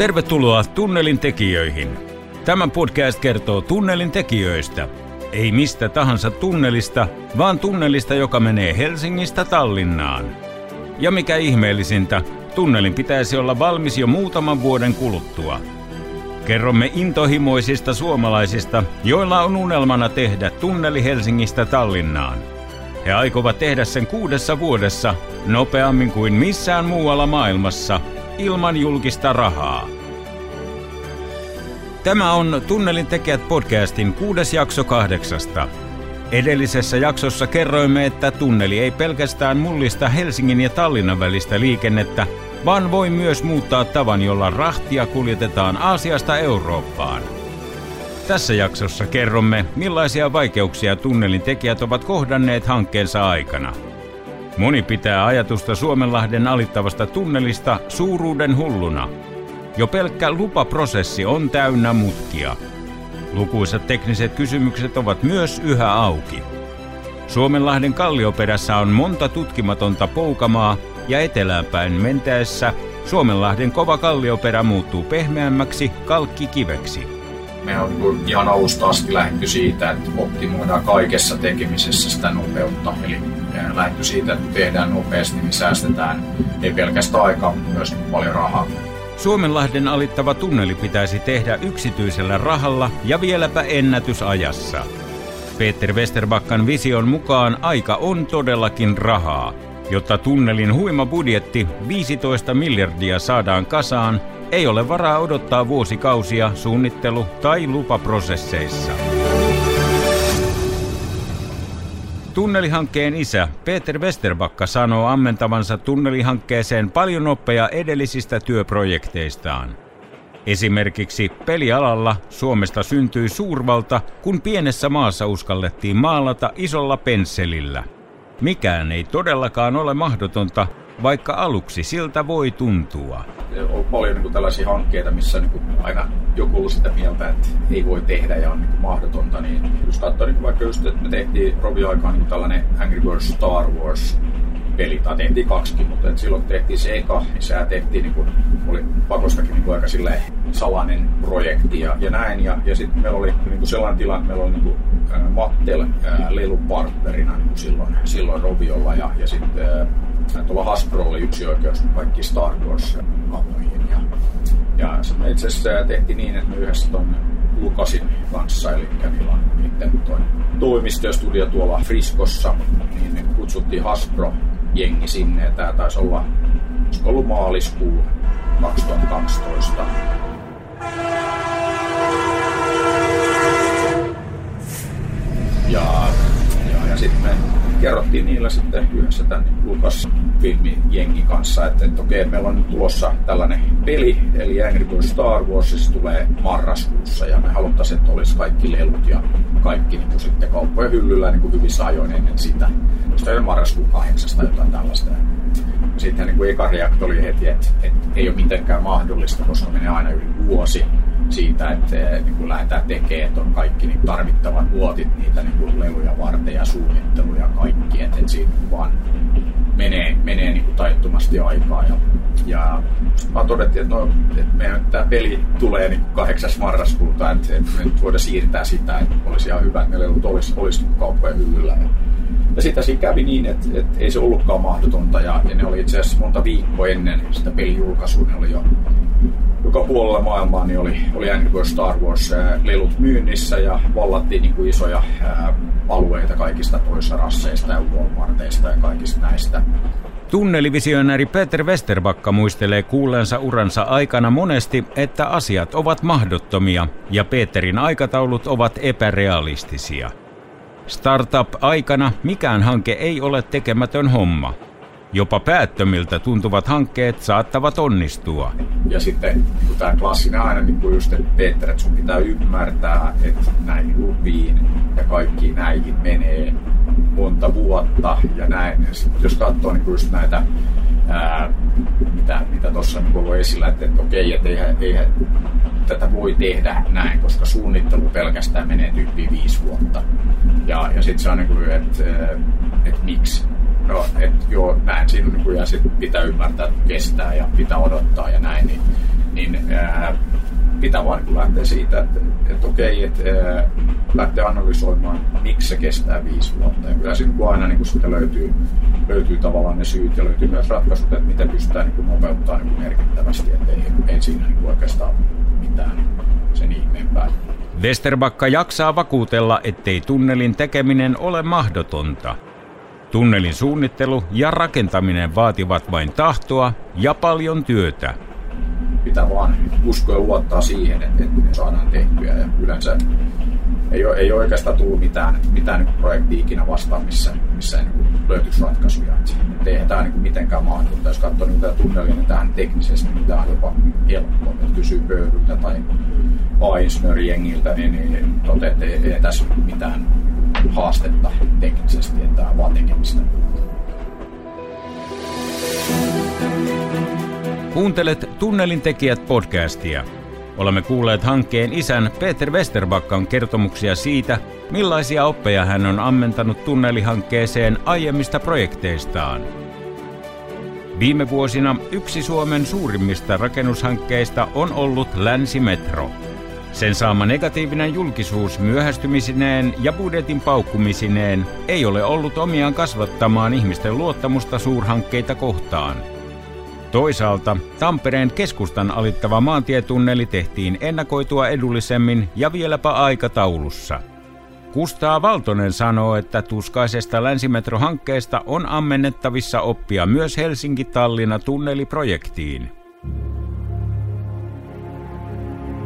Tervetuloa Tunnelin tekijöihin. Tämä podcast kertoo tunnelin tekijöistä. Ei mistä tahansa tunnelista, vaan tunnelista, joka menee Helsingistä Tallinnaan. Ja mikä ihmeellisintä, tunnelin pitäisi olla valmis jo muutaman vuoden kuluttua. Kerromme intohimoisista suomalaisista, joilla on unelmana tehdä tunneli Helsingistä Tallinnaan. He aikovat tehdä sen kuudessa vuodessa, nopeammin kuin missään muualla maailmassa, ilman julkista rahaa. Tämä on Tunnelin tekijät podcastin kuudes jakso kahdeksasta. Edellisessä jaksossa kerroimme, että tunneli ei pelkästään mullista Helsingin ja Tallinnan välistä liikennettä, vaan voi myös muuttaa tavan, jolla rahtia kuljetetaan Aasiasta Eurooppaan. Tässä jaksossa kerromme, millaisia vaikeuksia tunnelin tekijät ovat kohdanneet hankkeensa aikana. Moni pitää ajatusta Suomenlahden alittavasta tunnelista suuruuden hulluna. Jo pelkkä lupaprosessi on täynnä mutkia. Lukuisat tekniset kysymykset ovat myös yhä auki. Suomenlahden kallioperässä on monta tutkimatonta poukamaa ja eteläänpäin mentäessä Suomenlahden kova kallioperä muuttuu pehmeämmäksi kalkkikiveksi. Me on niin ihan alusta asti lähdetty siitä, että optimoidaan kaikessa tekemisessä sitä nopeutta. Eli lähdetty siitä, että tehdään nopeasti, niin säästetään ei pelkästään aikaa, mutta myös paljon rahaa. Suomenlahden alittava tunneli pitäisi tehdä yksityisellä rahalla ja vieläpä ennätysajassa. Peter Westerbakkan vision mukaan aika on todellakin rahaa. Jotta tunnelin huima budjetti 15 miljardia saadaan kasaan, ei ole varaa odottaa vuosikausia suunnittelu- tai lupaprosesseissa. Tunnelihankkeen isä Peter Westerbakka sanoo ammentavansa tunnelihankkeeseen paljon oppeja edellisistä työprojekteistaan. Esimerkiksi pelialalla Suomesta syntyi suurvalta, kun pienessä maassa uskallettiin maalata isolla pensselillä. Mikään ei todellakaan ole mahdotonta, vaikka aluksi siltä voi tuntua. On paljon niin kuin tällaisia hankkeita, missä niin kuin aina joku ollut sitä mieltä, että ei voi tehdä ja on niin kuin mahdotonta. Niin jos katsoo niin kuin vaikka just, että me tehtiin Robi aikaan niin tällainen Angry Birds Star Wars peli, tai tehtiin kaksikin, mutta et silloin tehtiin se eka, niin sehän tehtiin, niin kuin, oli pakostakin niin kuin aika salainen projekti ja, ja näin. Ja, ja sitten meillä oli niin sellainen tilanne, että meillä oli niin äh, Mattel äh, lelupartnerina niin silloin, silloin Roviolla ja, ja sitten äh, tuolla Hasbro oli yksi oikeus kaikki Star wars hahmoihin. Ja, ja itse asiassa tehtiin niin, että me yhdessä tuonne Lukasin kanssa, eli niillä on niiden toimisto ja studio tuolla Friskossa, niin kutsuttiin Hasbro jengi sinne. Ja tämä taisi olla, ollut maaliskuu 2012. Ja, ja, ja sitten me kerrottiin niillä sitten yhdessä tämän Lukas filmin jengi kanssa, että, että okei, meillä on nyt tulossa tällainen peli, eli Angry Birds Star Wars, se tulee marraskuussa, ja me haluttaisiin, että olisi kaikki lelut ja kaikki niin kuin sitten kauppojen hyllyllä niin kuin hyvissä ajoin ennen sitä. Sitten marraskuun kahdeksasta jotain tällaista. Sitten niin kuin eka reakti oli heti, että, että ei ole mitenkään mahdollista, koska menee aina yli vuosi siitä, että niin kuin lähdetään tekemään, että on kaikki niin tarvittavat vuotit niitä niin kuin leluja varten ja suunnittelu ja kaikki, että, että siinä vaan menee, menee niin taittomasti aikaa. Ja, ja vaan todettiin, että, no, että meidän tämä peli tulee niin 8. marraskuuta, että, että me nyt voidaan siirtää sitä, että olisi ihan hyvä, että ne lelut olisi, olisi kauppojen hyllyllä. Ja, ja sitten siinä kävi niin, että, että ei se ollutkaan mahdotonta ja, ja ne oli itse asiassa monta viikkoa ennen sitä pelijulkaisua, ne oli jo joka puolella maailmaa niin oli, oli Angry Birds Star Wars lelut myynnissä ja vallattiin niin kuin isoja ää, alueita kaikista toisista rasseista ja Walmarteista ja kaikista näistä. Tunnelivisionääri Peter Westerbakka muistelee kuulleensa uransa aikana monesti, että asiat ovat mahdottomia ja Peterin aikataulut ovat epärealistisia. Startup-aikana mikään hanke ei ole tekemätön homma. Jopa päättömiltä tuntuvat hankkeet saattavat onnistua. Ja sitten niin tämä klassinen aina, niin kuin just, että Peter, että sun pitää ymmärtää, että näihin lupiin ja kaikki näihin menee monta vuotta ja näin. Ja sit, jos katsoo niin just näitä, ää, mitä, mitä tuossa niin ollut esillä, että, että okei, että eihän, eihän tätä voi tehdä näin, koska suunnittelu pelkästään menee tyyppiin viisi vuotta. Ja, ja sitten se on niin kuin, että, että miksi no, et joo, näin siinä niin kuin, ja sit pitää ymmärtää, että kestää ja pitää odottaa ja näin, niin, niin ää, pitää vaan niin lähteä siitä, että, että okei, että ää, lähteä analysoimaan, miksi se kestää viisi vuotta. Ja kyllä siinä aina niin sitä löytyy, löytyy tavallaan ne syyt ja löytyy myös ratkaisut, että miten pystytään niin nopeuttaa niin merkittävästi, että ei, ei siinä niin oikeastaan mitään sen ihmeempää. Westerbakka jaksaa vakuutella, ettei tunnelin tekeminen ole mahdotonta. Tunnelin suunnittelu ja rakentaminen vaativat vain tahtoa ja paljon työtä pitää vaan uskoa ja luottaa siihen, että, että ne saadaan tehtyä. Ja yleensä ei ole, ei ole oikeastaan tullut mitään, mitään niin projektia ikinä vastaan, missä, missä ei niin löytyisi ratkaisuja. Että eihän tämä niin mitenkään mahdollista. Jos katsoo niin tunnelia, niin tähän teknisesti niin tämä on jopa helppoa. Että kysyy pöydyltä tai A-insinöörijengiltä, niin, niin toteaa, että ei, ei tässä mitään haastetta teknisesti, että tämä vaan tekemistä. Kuuntelet Tunnelin tekijät podcastia. Olemme kuulleet hankkeen isän Peter Westerbakkan kertomuksia siitä, millaisia oppeja hän on ammentanut tunnelihankkeeseen aiemmista projekteistaan. Viime vuosina yksi Suomen suurimmista rakennushankkeista on ollut Länsimetro. Sen saama negatiivinen julkisuus myöhästymisineen ja budjetin paukkumisineen ei ole ollut omiaan kasvattamaan ihmisten luottamusta suurhankkeita kohtaan – Toisaalta Tampereen keskustan alittava maantietunneli tehtiin ennakoitua edullisemmin ja vieläpä aikataulussa. Kustaa Valtonen sanoo, että tuskaisesta länsimetrohankkeesta on ammennettavissa oppia myös Helsinki-Tallinna tunneliprojektiin.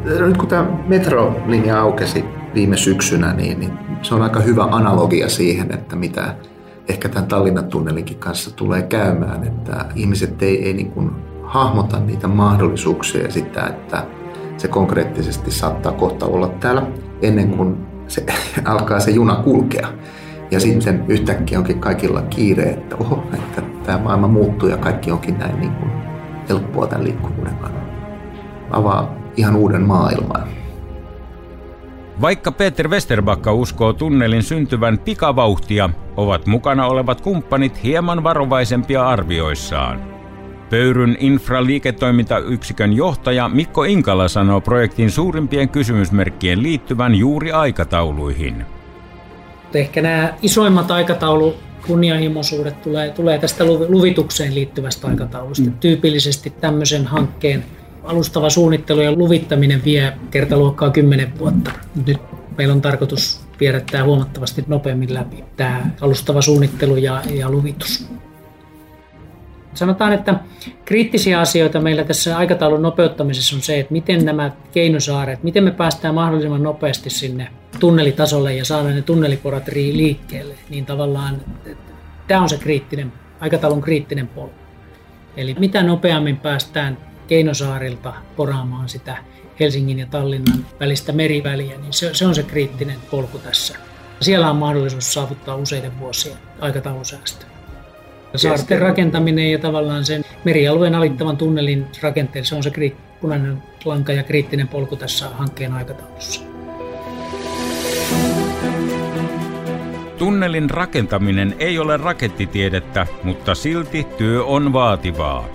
Nyt kun tämä metrolinja aukesi viime syksynä, niin, niin se on aika hyvä analogia siihen, että mitä ehkä tämän Tallinnan tunnelinkin kanssa tulee käymään, että ihmiset ei, ei niin kuin hahmota niitä mahdollisuuksia ja sitä, että se konkreettisesti saattaa kohta olla täällä ennen kuin se alkaa se juna kulkea. Ja sitten yhtäkkiä onkin kaikilla kiire, että oho, että tämä maailma muuttuu ja kaikki onkin näin niin kuin helppoa tämän liikkuvuuden kannalta. Avaa ihan uuden maailman. Vaikka Peter Westerbakka uskoo tunnelin syntyvän pikavauhtia, ovat mukana olevat kumppanit hieman varovaisempia arvioissaan. Pöyryn infraliiketoimintayksikön johtaja Mikko Inkala sanoo projektin suurimpien kysymysmerkkien liittyvän juuri aikatauluihin. Ehkä nämä isoimmat aikataulu kunnianhimoisuudet tulee, tulee tästä luvitukseen liittyvästä aikataulusta. Mm. Tyypillisesti tämmöisen hankkeen alustava suunnittelu ja luvittaminen vie kertaluokkaa 10 vuotta. Nyt meillä on tarkoitus viedä tämä huomattavasti nopeammin läpi, tämä alustava suunnittelu ja, ja luvitus. Sanotaan, että kriittisiä asioita meillä tässä aikataulun nopeuttamisessa on se, että miten nämä keinosaaret, miten me päästään mahdollisimman nopeasti sinne tunnelitasolle ja saadaan ne tunneliporat liikkeelle, niin tavallaan tämä on se kriittinen, aikataulun kriittinen polku. Eli mitä nopeammin päästään Keinosaarilta poraamaan sitä Helsingin ja Tallinnan välistä meriväliä, niin se, se on se kriittinen polku tässä. Siellä on mahdollisuus saavuttaa useiden vuosien aikataulusäästö. Saarten rakentaminen ja tavallaan sen merialueen alittavan tunnelin rakenteen, se on se punainen lanka ja kriittinen polku tässä hankkeen aikataulussa. Tunnelin rakentaminen ei ole rakettitiedettä, mutta silti työ on vaativaa.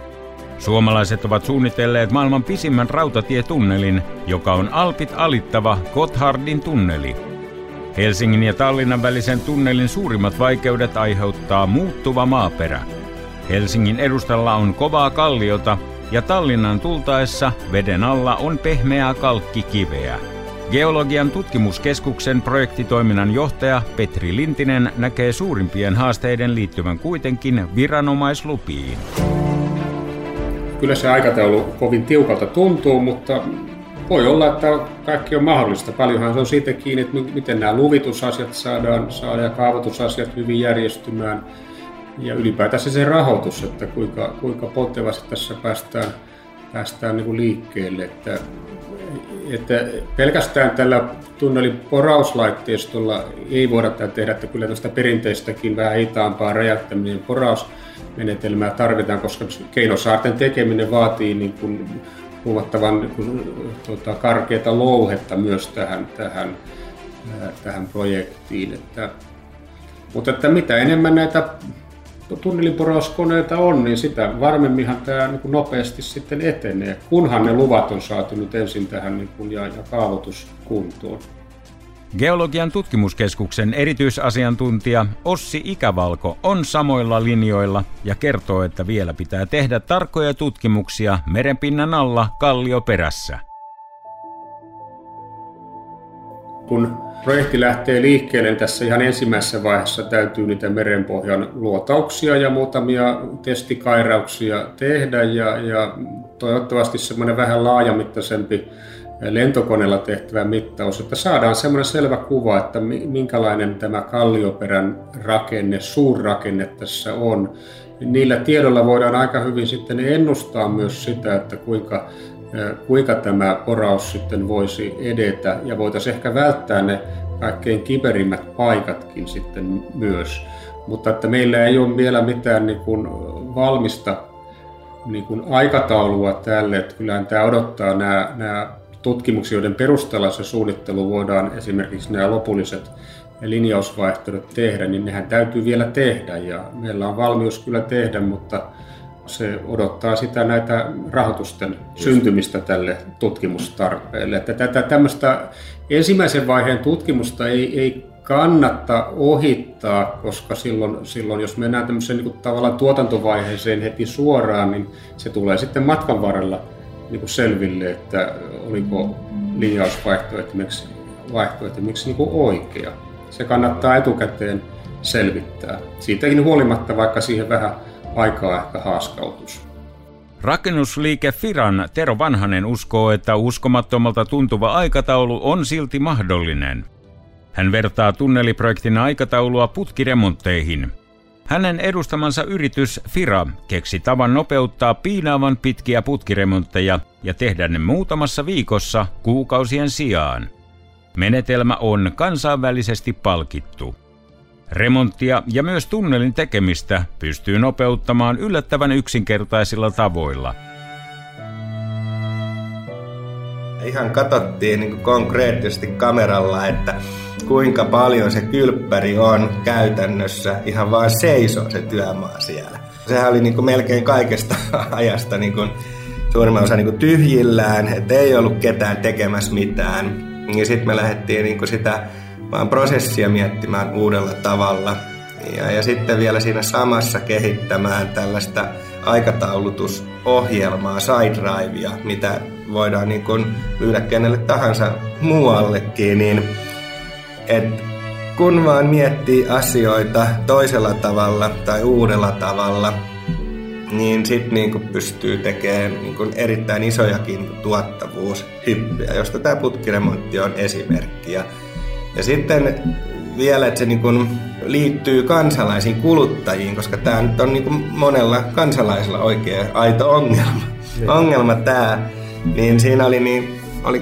Suomalaiset ovat suunnitelleet maailman pisimmän rautatietunnelin, joka on Alpit alittava Gotthardin tunneli. Helsingin ja Tallinnan välisen tunnelin suurimmat vaikeudet aiheuttaa muuttuva maaperä. Helsingin edustalla on kovaa kalliota ja Tallinnan tultaessa veden alla on pehmeää kalkkikiveä. Geologian tutkimuskeskuksen projektitoiminnan johtaja Petri Lintinen näkee suurimpien haasteiden liittyvän kuitenkin viranomaislupiin kyllä se aikataulu kovin tiukalta tuntuu, mutta voi olla, että kaikki on mahdollista. Paljonhan se on siitä kiinni, että miten nämä luvitusasiat saadaan, saadaan ja kaavoitusasiat hyvin järjestymään. Ja ylipäätänsä se rahoitus, että kuinka, kuinka pontevasti tässä päästään, päästään niin kuin liikkeelle. Että, että pelkästään tällä tunnelin porauslaitteistolla ei voida tehdä, että kyllä tästä perinteistäkin vähän hitaampaa räjäyttäminen poraus menetelmää tarvitaan, koska keinosaarten tekeminen vaatii niin kuin huomattavan niin kuin, tuota, karkeata louhetta myös tähän, tähän, tähän projektiin. Että, mutta että mitä enemmän näitä tunneliporauskoneita on, niin sitä varmemminhan tämä niin kuin nopeasti sitten etenee, kunhan ne luvat on saatu nyt ensin tähän niin kuin, ja, ja kaavoitus kuntoon. Geologian tutkimuskeskuksen erityisasiantuntija Ossi Ikävalko on samoilla linjoilla ja kertoo, että vielä pitää tehdä tarkkoja tutkimuksia merenpinnan alla kallioperässä. Kun projekti lähtee liikkeelle, tässä ihan ensimmäisessä vaiheessa täytyy niitä merenpohjan luotauksia ja muutamia testikairauksia tehdä ja, ja toivottavasti semmoinen vähän laajamittaisempi lentokoneella tehtävä mittaus, että saadaan semmoinen selvä kuva, että minkälainen tämä kallioperän rakenne, suurrakenne tässä on. Niillä tiedolla voidaan aika hyvin sitten ennustaa myös sitä, että kuinka, kuinka tämä poraus sitten voisi edetä? Ja voitaisiin ehkä välttää ne kaikkein kiperimmät paikatkin sitten myös. Mutta että meillä ei ole vielä mitään niin kuin valmista niin kuin aikataulua tälle, että kyllähän tämä odottaa nämä, nämä tutkimuksia, joiden perusteella se suunnittelu voidaan esimerkiksi nämä lopulliset linjausvaihtoehdot tehdä, niin nehän täytyy vielä tehdä. Ja meillä on valmius kyllä tehdä, mutta se odottaa sitä näitä rahoitusten syntymistä tälle tutkimustarpeelle. Että tätä tämmöistä ensimmäisen vaiheen tutkimusta ei, ei kannata ohittaa, koska silloin, silloin jos mennään tämmöiseen niin tavallaan tuotantovaiheeseen heti suoraan, niin se tulee sitten matkan varrella niin kuin selville, että oliko linjausvaihtoehto vaihtoehto miksi niin oikea. Se kannattaa etukäteen selvittää. Siitäkin huolimatta, vaikka siihen vähän aikaa ehkä haaskautus. Rakennusliike Firan Tero Vanhanen uskoo, että uskomattomalta tuntuva aikataulu on silti mahdollinen. Hän vertaa tunneliprojektin aikataulua putkiremontteihin. Hänen edustamansa yritys Fira keksi tavan nopeuttaa piinaavan pitkiä putkiremontteja ja tehdä ne muutamassa viikossa kuukausien sijaan. Menetelmä on kansainvälisesti palkittu. Remonttia ja myös tunnelin tekemistä pystyy nopeuttamaan yllättävän yksinkertaisilla tavoilla. Ihan katsottiin niin konkreettisesti kameralla, että kuinka paljon se kylppäri on käytännössä ihan vaan seisoo se työmaa siellä. Sehän oli niin kuin melkein kaikesta ajasta niin kuin suurimman osa niin kuin tyhjillään, että ei ollut ketään tekemässä mitään. Ja sitten me lähdettiin niin kuin sitä vaan prosessia miettimään uudella tavalla. Ja, ja sitten vielä siinä samassa kehittämään tällaista aikataulutusohjelmaa, SideDrivea, mitä voidaan niin kuin myydä kenelle tahansa muuallekin, niin että kun vaan miettii asioita toisella tavalla tai uudella tavalla, niin sitten niinku pystyy tekemään niinku erittäin isojakin tuottavuushyppyjä, josta tämä putkiremontti on esimerkki. Ja, ja sitten vielä, että se niinku liittyy kansalaisiin kuluttajiin, koska tämä nyt on niinku monella kansalaisella oikea aito ongelma. Niin. Ongelma tämä, niin siinä oli niin oli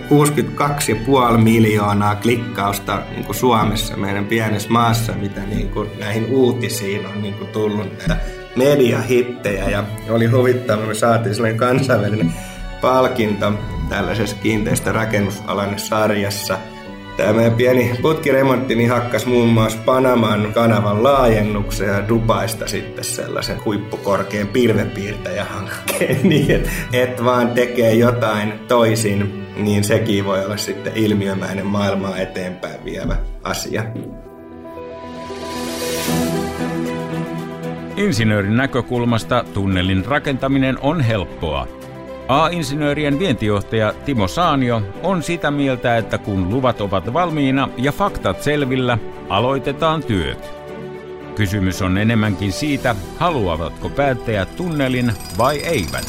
62,5 miljoonaa klikkausta niin kuin Suomessa, meidän pienessä maassa, mitä niin kuin näihin uutisiin on niin kuin tullut näitä mediahittejä. Ja oli huvittava, me saatiin sellainen kansainvälinen palkinto tällaisessa kiinteistörakennusalan sarjassa – Tämä pieni putkiremontti niin hakkas muun muassa Panaman kanavan laajennuksen ja Dubaista sitten sellaisen huippukorkean pilvenpiirtäjähankkeen niin, että et vaan tekee jotain toisin, niin sekin voi olla sitten ilmiömäinen maailmaa eteenpäin vievä asia. Insinöörin näkökulmasta tunnelin rakentaminen on helppoa. A-insinöörien vientijohtaja Timo Saanio on sitä mieltä, että kun luvat ovat valmiina ja faktat selvillä, aloitetaan työt. Kysymys on enemmänkin siitä, haluavatko päättäjät tunnelin vai eivät.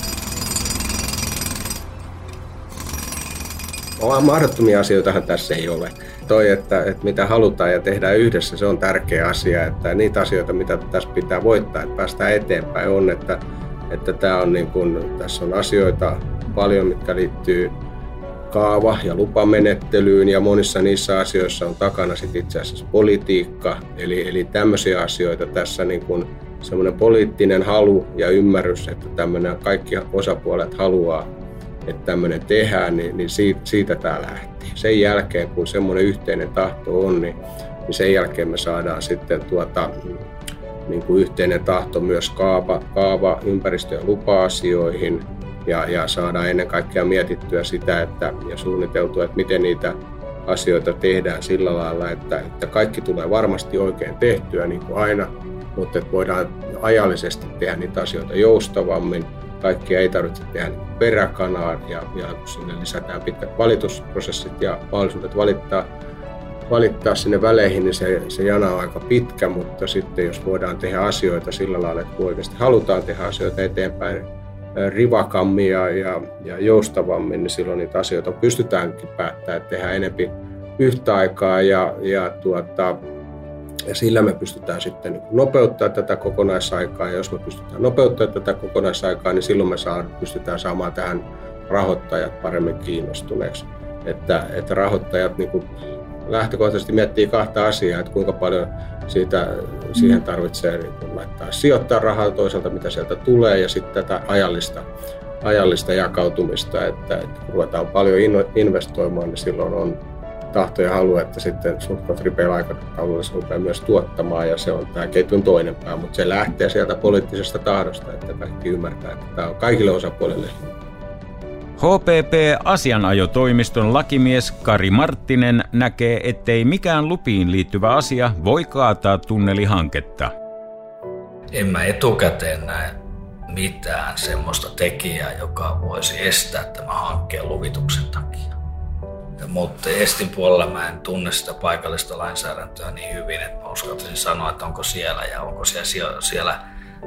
Mahdottomia asioitahan tässä ei ole. Toi, että, että mitä halutaan ja tehdään yhdessä, se on tärkeä asia. Että niitä asioita, mitä tässä pitää voittaa, että päästään eteenpäin, on, että että tämä on niin kuin, tässä on asioita paljon, mitkä liittyy kaava- ja lupamenettelyyn ja monissa niissä asioissa on takana sit itse asiassa politiikka. Eli, eli tämmöisiä asioita tässä niin kuin semmoinen poliittinen halu ja ymmärrys, että tämmöinen kaikki osapuolet haluaa, että tämmöinen tehdään, niin, niin siitä, siitä tämä lähti. Sen jälkeen, kun semmoinen yhteinen tahto on, niin, niin sen jälkeen me saadaan sitten tuota, niin kuin yhteinen tahto myös kaava, kaava ympäristö- ja lupa-asioihin ja, ja saadaan ennen kaikkea mietittyä sitä että, ja suunniteltua, että miten niitä asioita tehdään sillä lailla, että, että kaikki tulee varmasti oikein tehtyä niin kuin aina, mutta että voidaan ajallisesti tehdä niitä asioita joustavammin. Kaikkia ei tarvitse tehdä niin peräkanaan ja vielä kun sinne lisätään pitkät valitusprosessit ja mahdollisuudet valittaa valittaa sinne väleihin, niin se, se jana on aika pitkä, mutta sitten jos voidaan tehdä asioita sillä lailla, että oikeasti halutaan tehdä asioita eteenpäin rivakammin ja, ja, ja joustavammin, niin silloin niitä asioita pystytäänkin päättämään, että tehdään enempi yhtä aikaa ja, ja, tuota, ja sillä me pystytään sitten niin nopeuttaa tätä kokonaisaikaa ja jos me pystytään nopeuttaa tätä kokonaisaikaa, niin silloin me saa, pystytään saamaan tähän rahoittajat paremmin kiinnostuneeksi. Että, että rahoittajat niin kuin lähtökohtaisesti miettii kahta asiaa, että kuinka paljon siitä, siihen tarvitsee niin laittaa sijoittaa rahaa toisaalta, mitä sieltä tulee, ja sitten tätä ajallista, ajallista jakautumista, että, että kun ruvetaan paljon investoimaan, niin silloin on tahto ja halu, että sitten suht ripeillä aikataululla se rupeaa myös tuottamaan, ja se on tämä ketjun toinen pää, mutta se lähtee sieltä poliittisesta tahdosta, että kaikki ymmärtää, että tämä on kaikille osapuolille HPP-asianajotoimiston lakimies Kari Marttinen näkee, ettei mikään lupiin liittyvä asia voi kaataa tunnelihanketta. En mä etukäteen näe mitään semmoista tekijää, joka voisi estää tämän hankkeen luvituksen takia. Mutta Estin puolella mä en tunne sitä paikallista lainsäädäntöä niin hyvin, että mä uskaltaisin sanoa, että onko siellä ja onko siellä, siellä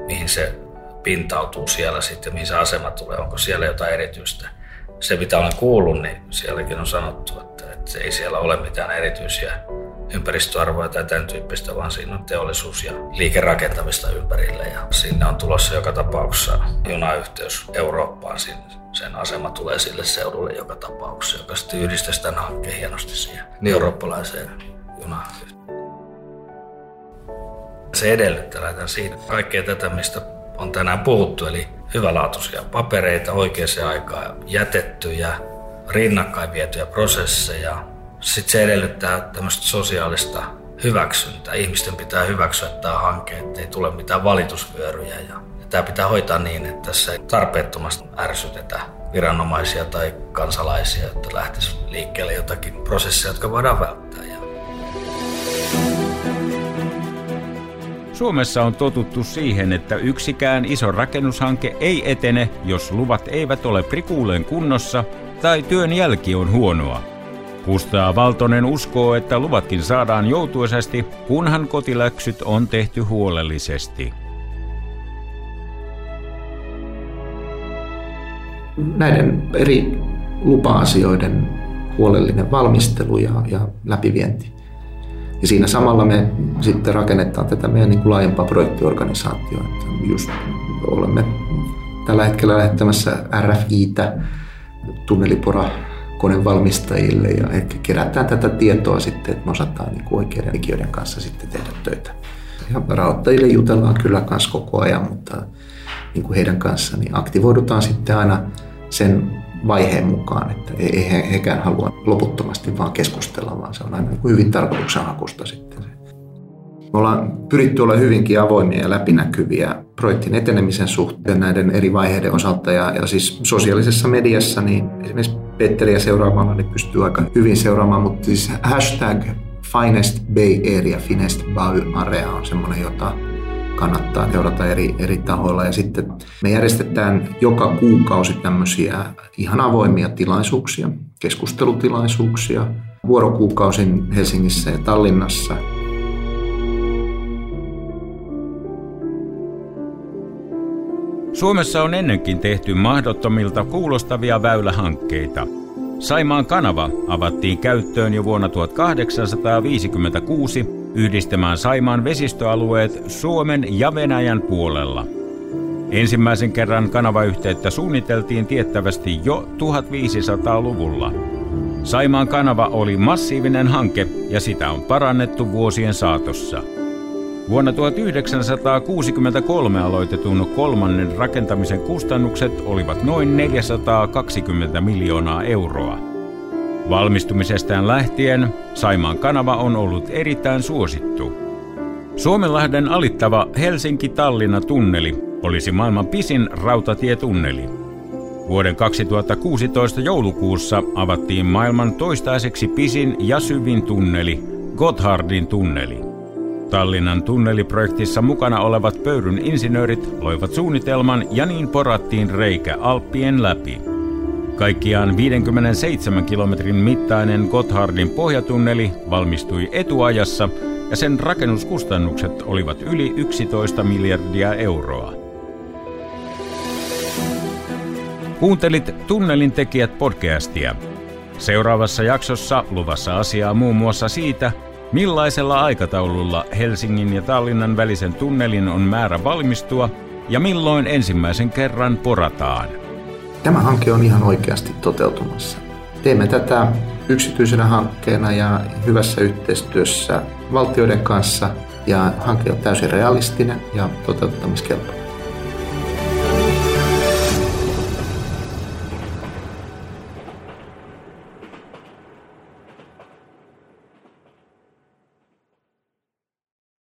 mihin se pintautuu siellä sitten, mihin se asema tulee, onko siellä jotain erityistä se mitä olen kuullut, niin sielläkin on sanottu, että, että ei siellä ole mitään erityisiä ympäristöarvoja tai tämän tyyppistä, vaan siinä on teollisuus ja liikerakentamista ympärille ja sinne on tulossa joka tapauksessa junayhteys Eurooppaan. Sen asema tulee sille seudulle joka tapauksessa, joka sitten yhdistäisi tämän hankkeen hienosti siihen eurooppalaiseen junayhteyteen. Se edellyttää, lähdetään siitä kaikkea tätä, mistä on tänään puhuttu, eli hyvälaatuisia papereita oikeaan aikaan jätettyjä, rinnakkain vietyjä prosesseja. Sitten se edellyttää tämmöistä sosiaalista hyväksyntää. Ihmisten pitää hyväksyä tämä hanke, ettei tule mitään valitusvyöryjä. Ja, tämä pitää hoitaa niin, että tässä ei tarpeettomasti ärsytetä viranomaisia tai kansalaisia, että lähtisi liikkeelle jotakin prosesseja, jotka voidaan välttää. Suomessa on totuttu siihen, että yksikään iso rakennushanke ei etene, jos luvat eivät ole prikuuleen kunnossa tai työn jälki on huonoa. Kustaa Valtonen uskoo, että luvatkin saadaan joutuisesti, kunhan kotiläksyt on tehty huolellisesti. Näiden eri lupa-asioiden huolellinen valmistelu ja, ja läpivienti ja siinä samalla me sitten rakennetaan tätä meidän niin kuin laajempaa. Että just olemme tällä hetkellä lähettämässä RFItä tunnelipora konevalmistajille ja ehkä kerätään tätä tietoa sitten, että me osataan niin oikeiden tekijöiden kanssa sitten tehdä töitä. Ja rahoittajille jutellaan kyllä myös koko ajan, mutta niin kuin heidän kanssaan niin aktivoidutaan sitten aina sen vaiheen mukaan, että ei he, hekään halua loputtomasti vaan keskustella, vaan se on aina hyvin tarkoituksenhakusta sitten. Me ollaan pyritty olla hyvinkin avoimia ja läpinäkyviä projektin etenemisen suhteen näiden eri vaiheiden osalta. Ja, ja siis sosiaalisessa mediassa, niin esimerkiksi Petteriä seuraamalla niin pystyy aika hyvin seuraamaan, mutta siis hashtag Finest Bay Area, Finest Bay Area on semmoinen, jota kannattaa seurata eri, eri tahoilla. Ja sitten me järjestetään joka kuukausi tämmöisiä ihan avoimia tilaisuuksia, keskustelutilaisuuksia, vuorokuukausin Helsingissä ja Tallinnassa. Suomessa on ennenkin tehty mahdottomilta kuulostavia väylähankkeita. Saimaan kanava avattiin käyttöön jo vuonna 1856 yhdistämään Saimaan vesistöalueet Suomen ja Venäjän puolella. Ensimmäisen kerran kanavayhteyttä suunniteltiin tiettävästi jo 1500-luvulla. Saimaan kanava oli massiivinen hanke ja sitä on parannettu vuosien saatossa. Vuonna 1963 aloitetun kolmannen rakentamisen kustannukset olivat noin 420 miljoonaa euroa. Valmistumisestaan lähtien Saimaan kanava on ollut erittäin suosittu. Suomenlahden alittava Helsinki-Tallinna-tunneli olisi maailman pisin rautatietunneli. Vuoden 2016 joulukuussa avattiin maailman toistaiseksi pisin ja syvin tunneli, Gotthardin tunneli. Tallinnan tunneliprojektissa mukana olevat pöyryn insinöörit loivat suunnitelman ja niin porattiin reikä Alppien läpi. Kaikkiaan 57 kilometrin mittainen Gotthardin pohjatunneli valmistui etuajassa ja sen rakennuskustannukset olivat yli 11 miljardia euroa. Kuuntelit Tunnelin tekijät podcastia. Seuraavassa jaksossa luvassa asiaa muun muassa siitä, millaisella aikataululla Helsingin ja Tallinnan välisen tunnelin on määrä valmistua ja milloin ensimmäisen kerran porataan. Tämä hanke on ihan oikeasti toteutumassa. Teemme tätä yksityisenä hankkeena ja hyvässä yhteistyössä valtioiden kanssa ja hanke on täysin realistinen ja toteuttamiskelpoinen.